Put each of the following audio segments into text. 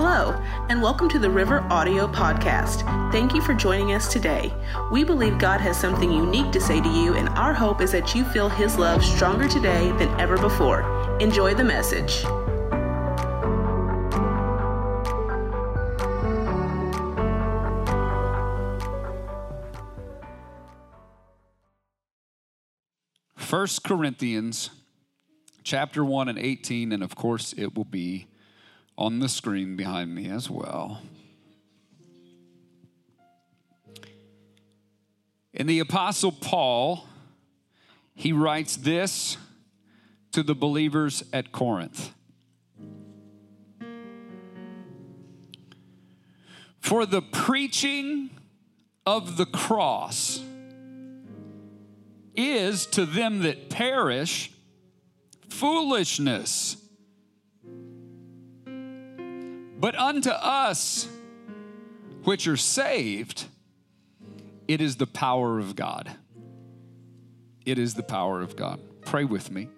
Hello, and welcome to the River Audio Podcast. Thank you for joining us today. We believe God has something unique to say to you, and our hope is that you feel His love stronger today than ever before. Enjoy the message. First Corinthians chapter 1 and 18, and of course it will be on the screen behind me as well. In the Apostle Paul, he writes this to the believers at Corinth. For the preaching of the cross is to them that perish foolishness. But unto us which are saved, it is the power of God. It is the power of God. Pray with me.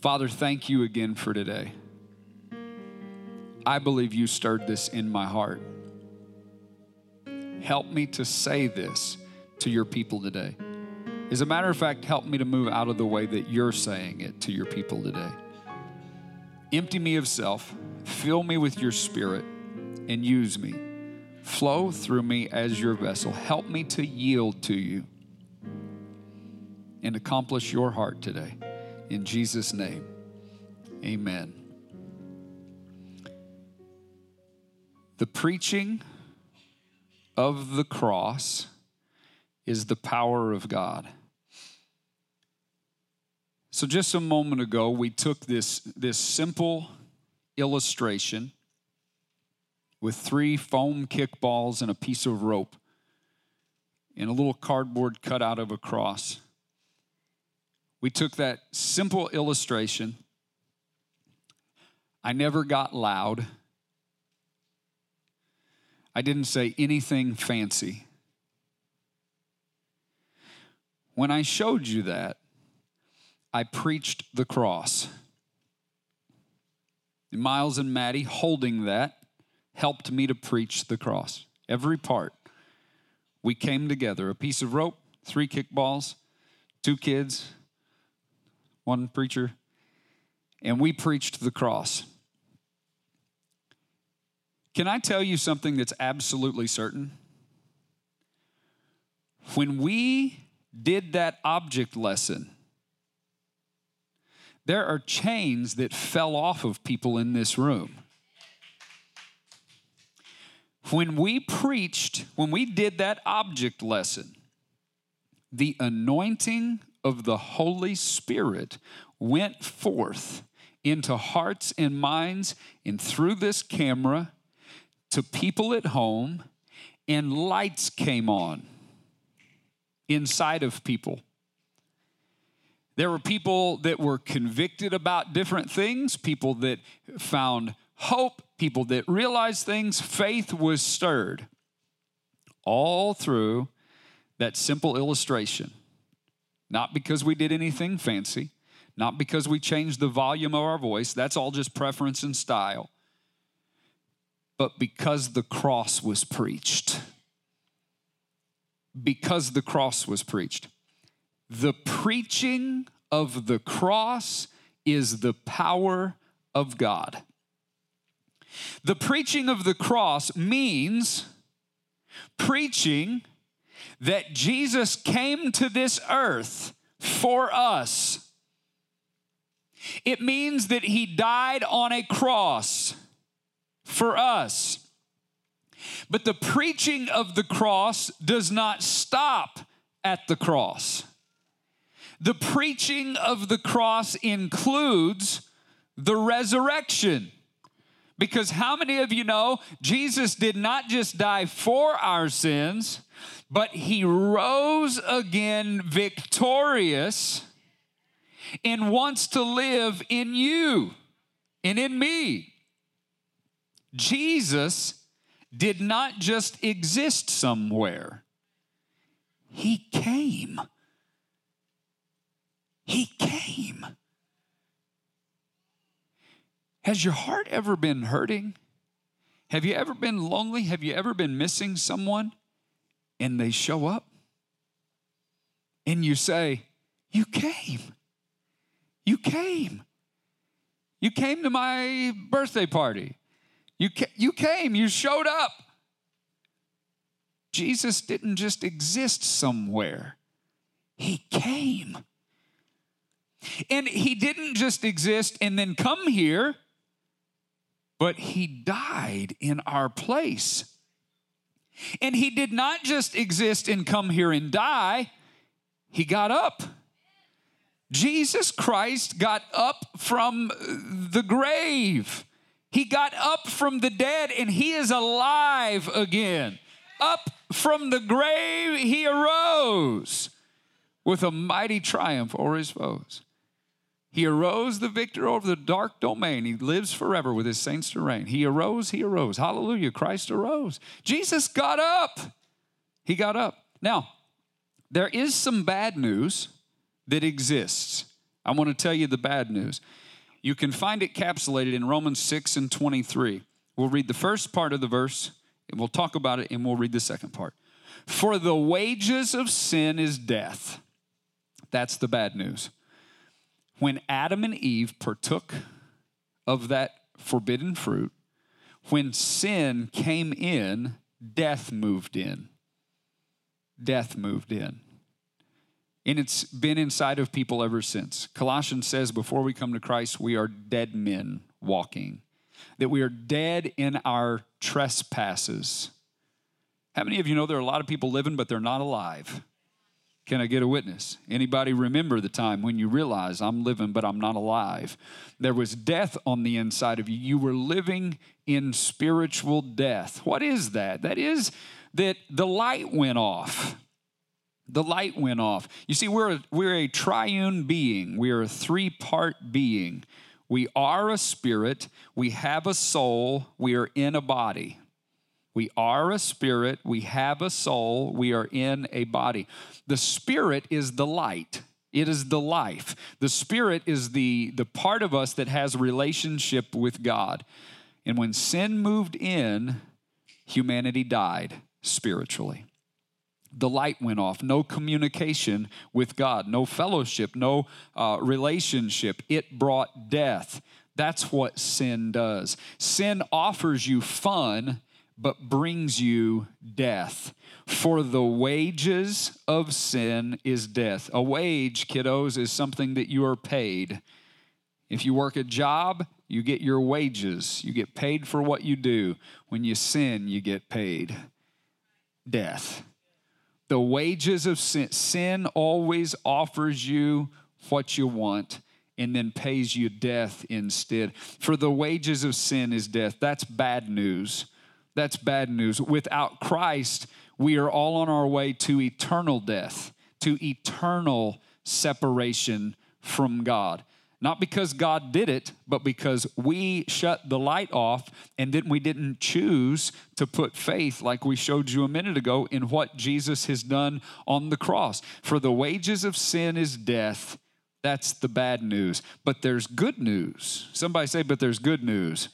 Father, thank you again for today. I believe you stirred this in my heart. Help me to say this to your people today. As a matter of fact, help me to move out of the way that you're saying it to your people today. Empty me of self, fill me with your spirit, and use me. Flow through me as your vessel. Help me to yield to you and accomplish your heart today. In Jesus' name, amen. The preaching of the cross is the power of God. So, just a moment ago, we took this, this simple illustration with three foam kickballs and a piece of rope and a little cardboard cut out of a cross. We took that simple illustration. I never got loud. I didn't say anything fancy. When I showed you that, I preached the cross. Miles and Maddie holding that helped me to preach the cross. Every part. We came together a piece of rope, three kickballs, two kids, one preacher, and we preached the cross. Can I tell you something that's absolutely certain? When we did that object lesson, there are chains that fell off of people in this room. When we preached, when we did that object lesson, the anointing of the Holy Spirit went forth into hearts and minds and through this camera to people at home, and lights came on inside of people. There were people that were convicted about different things, people that found hope, people that realized things. Faith was stirred all through that simple illustration. Not because we did anything fancy, not because we changed the volume of our voice, that's all just preference and style, but because the cross was preached. Because the cross was preached. The preaching of the cross is the power of God. The preaching of the cross means preaching that Jesus came to this earth for us. It means that he died on a cross for us. But the preaching of the cross does not stop at the cross. The preaching of the cross includes the resurrection. Because how many of you know Jesus did not just die for our sins, but he rose again victorious and wants to live in you and in me. Jesus did not just exist somewhere, he came. He came. Has your heart ever been hurting? Have you ever been lonely? Have you ever been missing someone and they show up? And you say, You came. You came. You came to my birthday party. You, ca- you came. You showed up. Jesus didn't just exist somewhere, He came. And He didn't just exist and then come here, but He died in our place. And He did not just exist and come here and die, He got up. Jesus Christ got up from the grave. He got up from the dead and he is alive again. Up from the grave, he arose with a mighty triumph over his foes. He arose the victor over the dark domain. He lives forever with his saints to reign. He arose, he arose. Hallelujah. Christ arose. Jesus got up. He got up. Now, there is some bad news that exists. I want to tell you the bad news. You can find it capsulated in Romans 6 and 23. We'll read the first part of the verse, and we'll talk about it, and we'll read the second part. For the wages of sin is death. That's the bad news. When Adam and Eve partook of that forbidden fruit, when sin came in, death moved in. Death moved in. And it's been inside of people ever since. Colossians says, before we come to Christ, we are dead men walking, that we are dead in our trespasses. How many of you know there are a lot of people living, but they're not alive? Can I get a witness? Anybody remember the time when you realize I'm living, but I'm not alive? There was death on the inside of you. You were living in spiritual death. What is that? That is that the light went off the light went off. You see, we're a, we're a triune being, we're a three part being. We are a spirit, we have a soul, we are in a body. We are a spirit, we have a soul, we are in a body. The spirit is the light. It is the life. The spirit is the, the part of us that has relationship with God. And when sin moved in, humanity died spiritually the light went off, no communication with God, no fellowship, no uh, relationship. It brought death. That's what sin does. Sin offers you fun, but brings you death. For the wages of sin is death. A wage, kiddos, is something that you are paid. If you work a job, you get your wages. You get paid for what you do. When you sin, you get paid death. The wages of sin, sin always offers you what you want and then pays you death instead. For the wages of sin is death. That's bad news. That's bad news. Without Christ, we are all on our way to eternal death, to eternal separation from God. Not because God did it, but because we shut the light off and then we didn't choose to put faith, like we showed you a minute ago, in what Jesus has done on the cross. For the wages of sin is death. That's the bad news. But there's good news. Somebody say, but there's good news.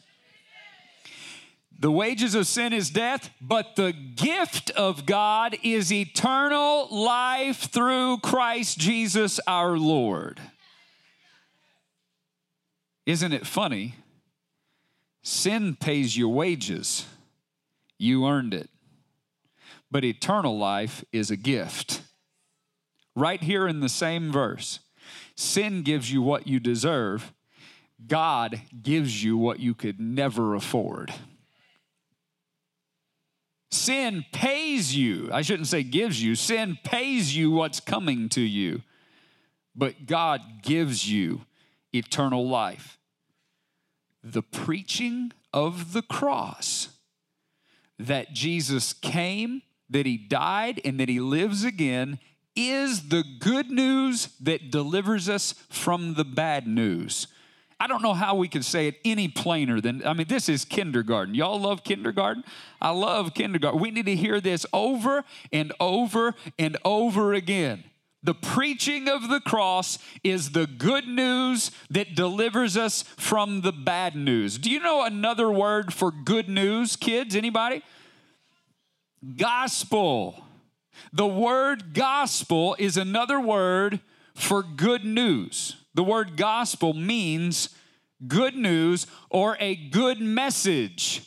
The wages of sin is death, but the gift of God is eternal life through Christ Jesus our Lord. Isn't it funny? Sin pays your wages, you earned it. But eternal life is a gift. Right here in the same verse, sin gives you what you deserve, God gives you what you could never afford. Sin pays you. I shouldn't say gives you. Sin pays you what's coming to you. But God gives you eternal life. The preaching of the cross that Jesus came, that he died, and that he lives again is the good news that delivers us from the bad news. I don't know how we could say it any plainer than, I mean, this is kindergarten. Y'all love kindergarten? I love kindergarten. We need to hear this over and over and over again. The preaching of the cross is the good news that delivers us from the bad news. Do you know another word for good news, kids? Anybody? Gospel. The word gospel is another word for good news. The word gospel means good news or a good message.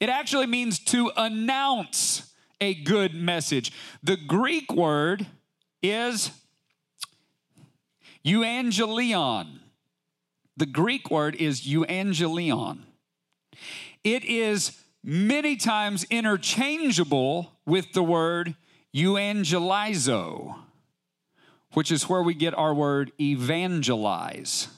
It actually means to announce a good message. The Greek word is euangelion. The Greek word is euangelion. It is many times interchangeable with the word evangelizo, which is where we get our word evangelize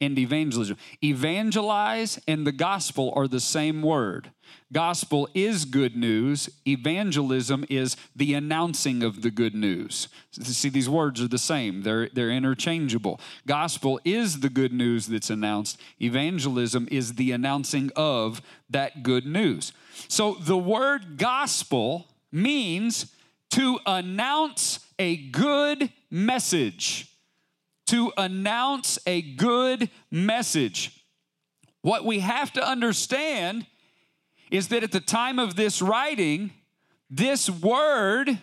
and evangelism. Evangelize and the gospel are the same word. Gospel is good news, evangelism is the announcing of the good news. See, these words are the same, they're, they're interchangeable. Gospel is the good news that's announced, evangelism is the announcing of that good news. So the word gospel means to announce a good message to announce a good message. What we have to understand is that at the time of this writing, this word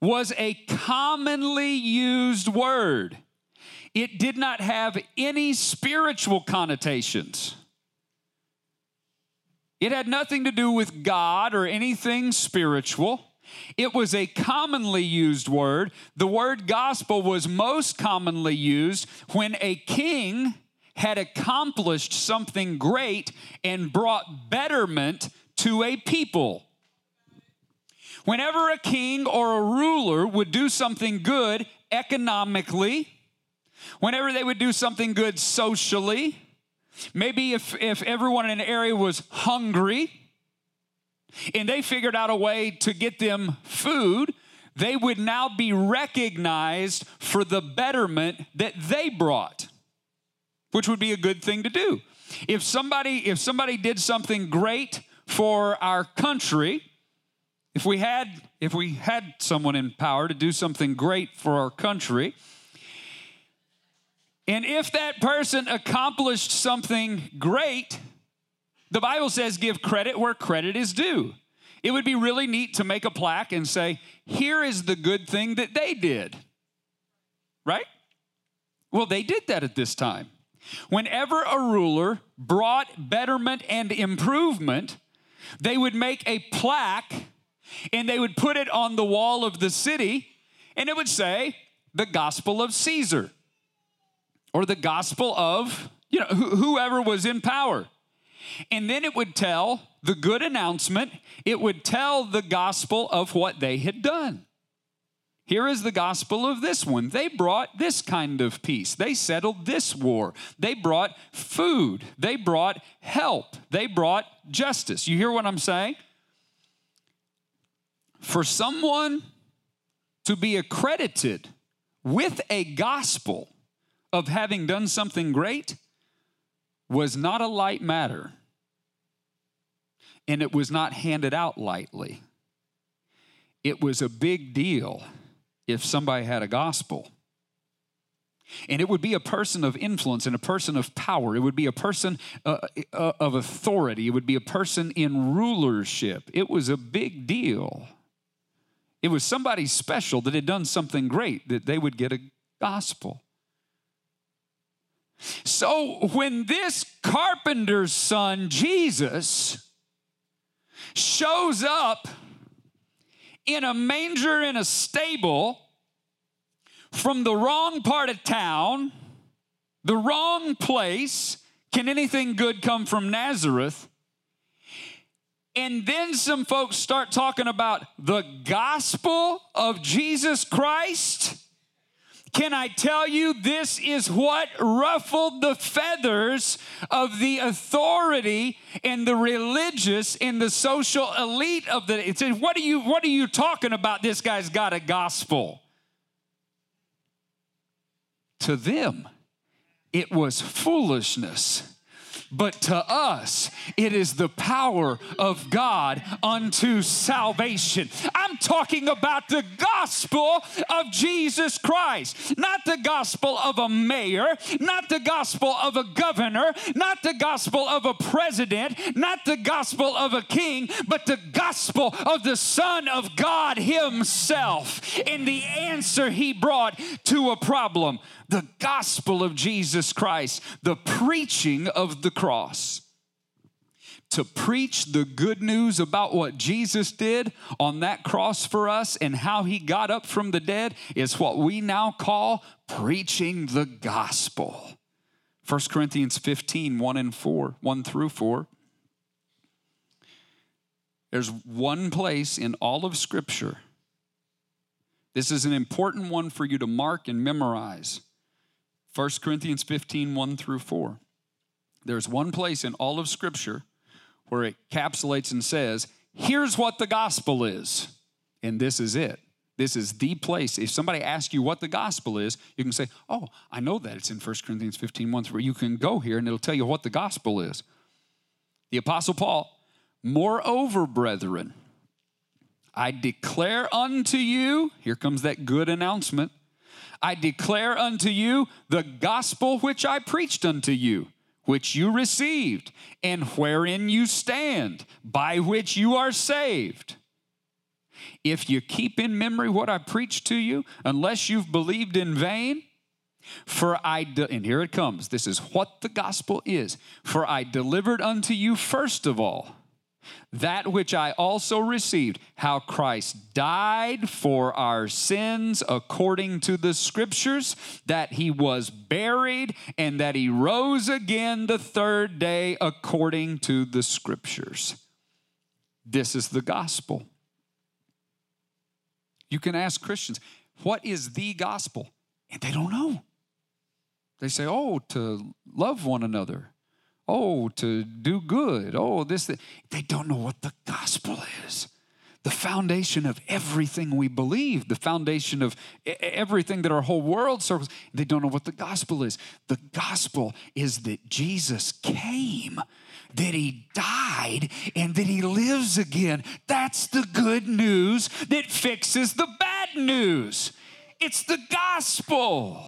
was a commonly used word. It did not have any spiritual connotations. It had nothing to do with God or anything spiritual. It was a commonly used word. The word gospel was most commonly used when a king had accomplished something great and brought betterment to a people. Whenever a king or a ruler would do something good economically, whenever they would do something good socially, maybe if, if everyone in an area was hungry, and they figured out a way to get them food, they would now be recognized for the betterment that they brought, which would be a good thing to do. If somebody if somebody did something great for our country, if we had if we had someone in power to do something great for our country, and if that person accomplished something great, the Bible says give credit where credit is due. It would be really neat to make a plaque and say, here is the good thing that they did. Right? Well, they did that at this time. Whenever a ruler brought betterment and improvement, they would make a plaque and they would put it on the wall of the city and it would say, the gospel of Caesar or the gospel of, you know, whoever was in power. And then it would tell the good announcement, it would tell the gospel of what they had done. Here is the gospel of this one. They brought this kind of peace. They settled this war. They brought food. They brought help. They brought justice. You hear what I'm saying? For someone to be accredited with a gospel of having done something great was not a light matter and it was not handed out lightly. It was a big deal if somebody had a gospel. And it would be a person of influence and a person of power. It would be a person uh, uh, of authority. It would be a person in rulership. It was a big deal. It was somebody special that had done something great that they would get a gospel. So when this carpenter's son, Jesus, shows up in a manger in a stable from the wrong part of town, the wrong place. Can anything good come from Nazareth? And then some folks start talking about the gospel of Jesus Christ. Can I tell you, this is what ruffled the feathers of the authority and the religious and the social elite of the. It said, "What are you? What are you talking about? This guy's got a gospel." To them, it was foolishness. But to us it is the power of God unto salvation. I'm talking about the gospel of Jesus Christ, not the gospel of a mayor, not the gospel of a governor, not the gospel of a president, not the gospel of a king, but the gospel of the Son of God Himself. And the answer He brought to a problem the gospel of Jesus Christ, the preaching of the cross. To preach the good news about what Jesus did on that cross for us and how he got up from the dead is what we now call preaching the gospel. 1 Corinthians 15, 1 and 4, 1 through 4. There's one place in all of Scripture. This is an important one for you to mark and memorize. 1 Corinthians 15, 1 through 4. There's one place in all of Scripture where it capsulates and says, here's what the gospel is. And this is it. This is the place. If somebody asks you what the gospel is, you can say, Oh, I know that. It's in 1 Corinthians 15, 1 through. You can go here and it'll tell you what the gospel is. The Apostle Paul, moreover, brethren, I declare unto you, here comes that good announcement I declare unto you the gospel which I preached unto you, which you received, and wherein you stand, by which you are saved. If you keep in memory what I preached to you, unless you've believed in vain, for I, de- and here it comes, this is what the gospel is. For I delivered unto you first of all that which I also received, how Christ died for our sins according to the scriptures, that he was buried, and that he rose again the third day according to the scriptures. This is the gospel. You can ask Christians, what is the gospel? And they don't know. They say, oh, to love one another oh, to do good, oh, this, that. They don't know what the gospel is. The foundation of everything we believe, the foundation of everything that our whole world circles, they don't know what the gospel is. The gospel is that Jesus came, that he died, and that he lives again. That's the good news that fixes the bad news. It's the gospel.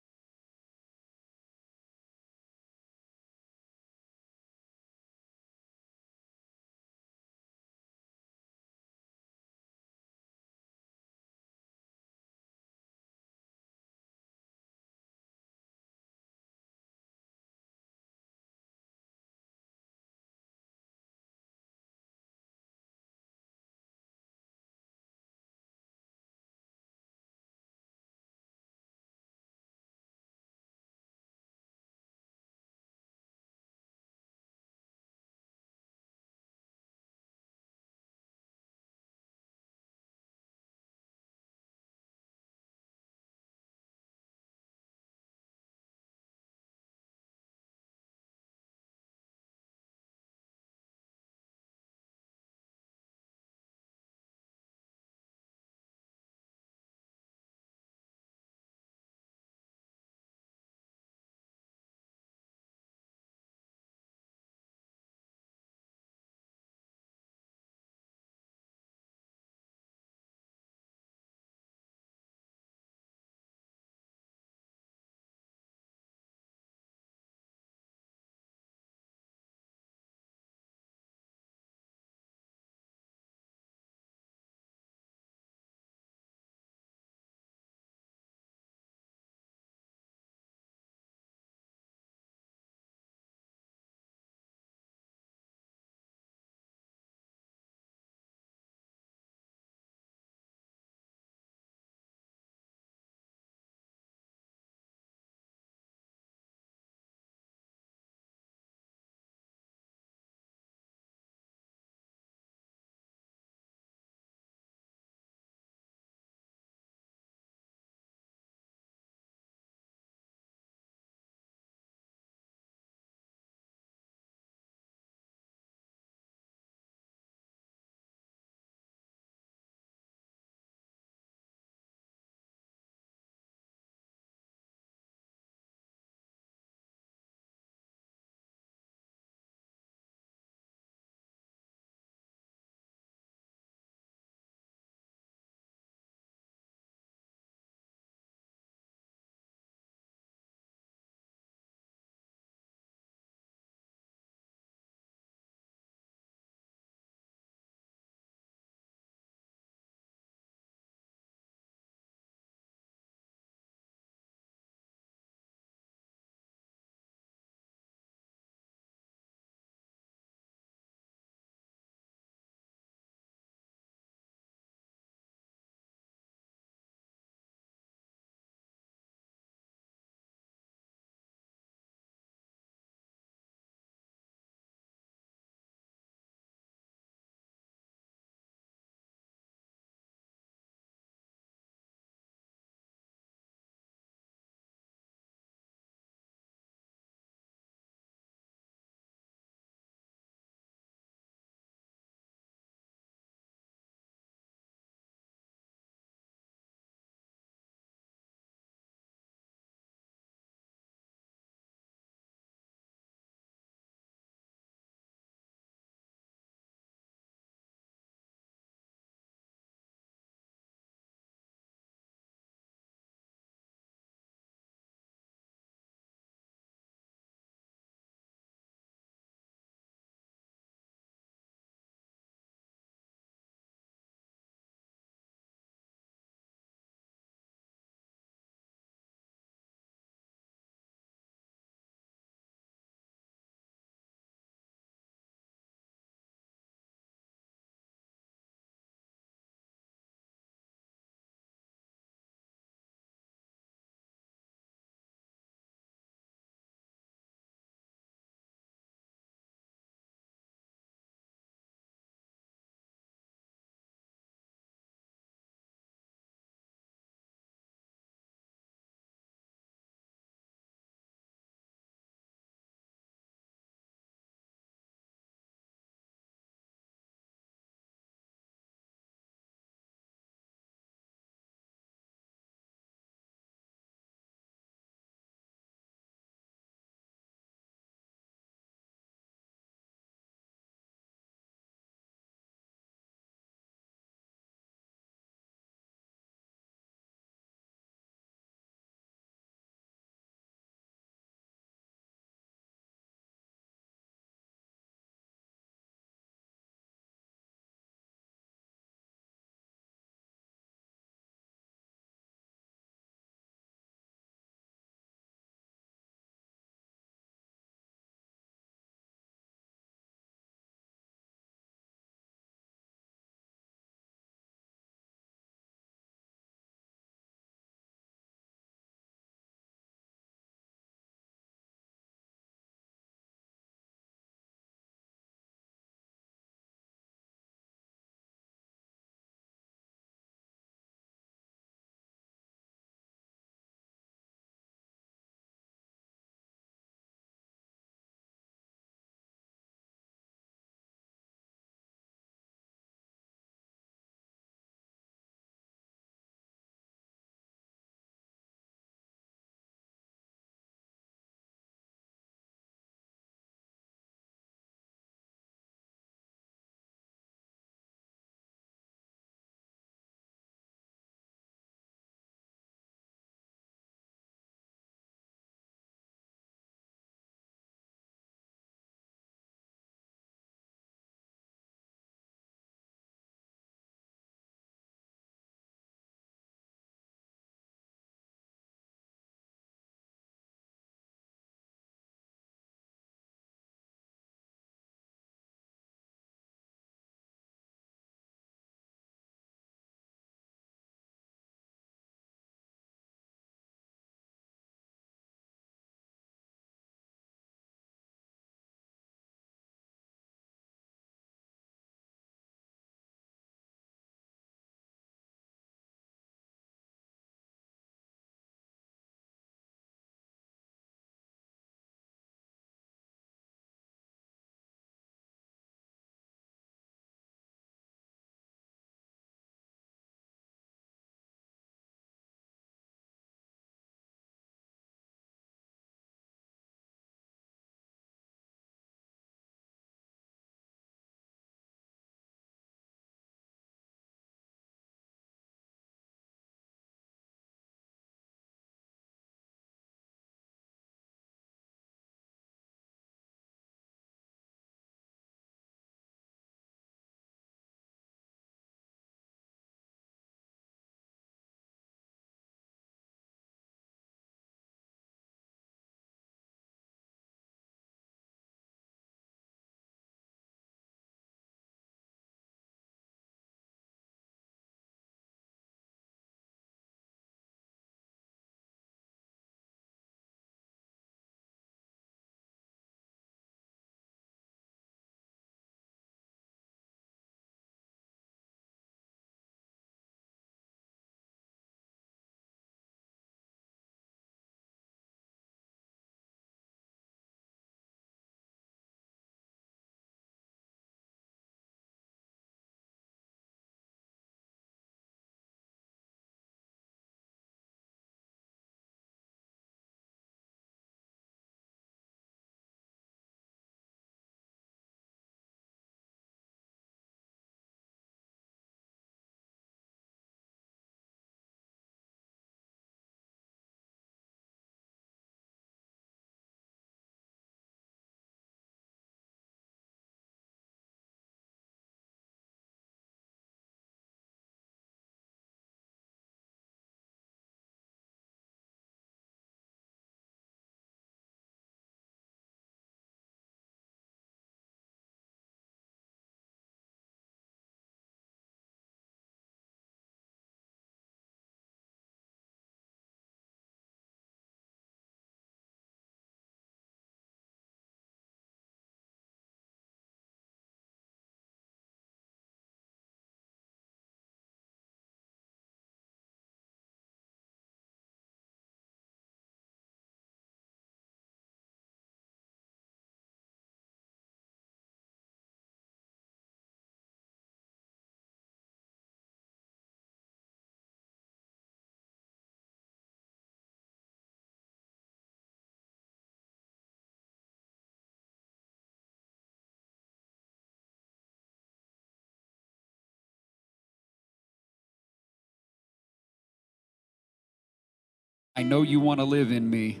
I know you want to live in me.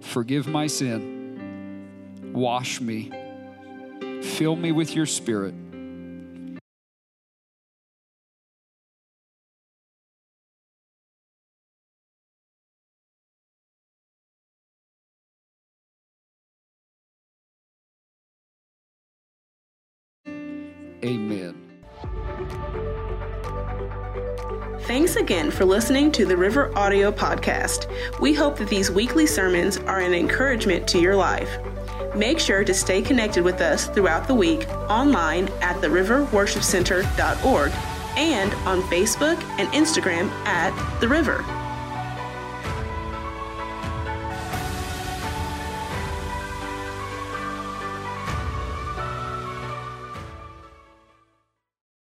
Forgive my sin. Wash me. Fill me with your spirit. Again for listening to the River Audio Podcast. We hope that these weekly sermons are an encouragement to your life. Make sure to stay connected with us throughout the week online at theriverworshipcenter.org and on Facebook and Instagram at The River.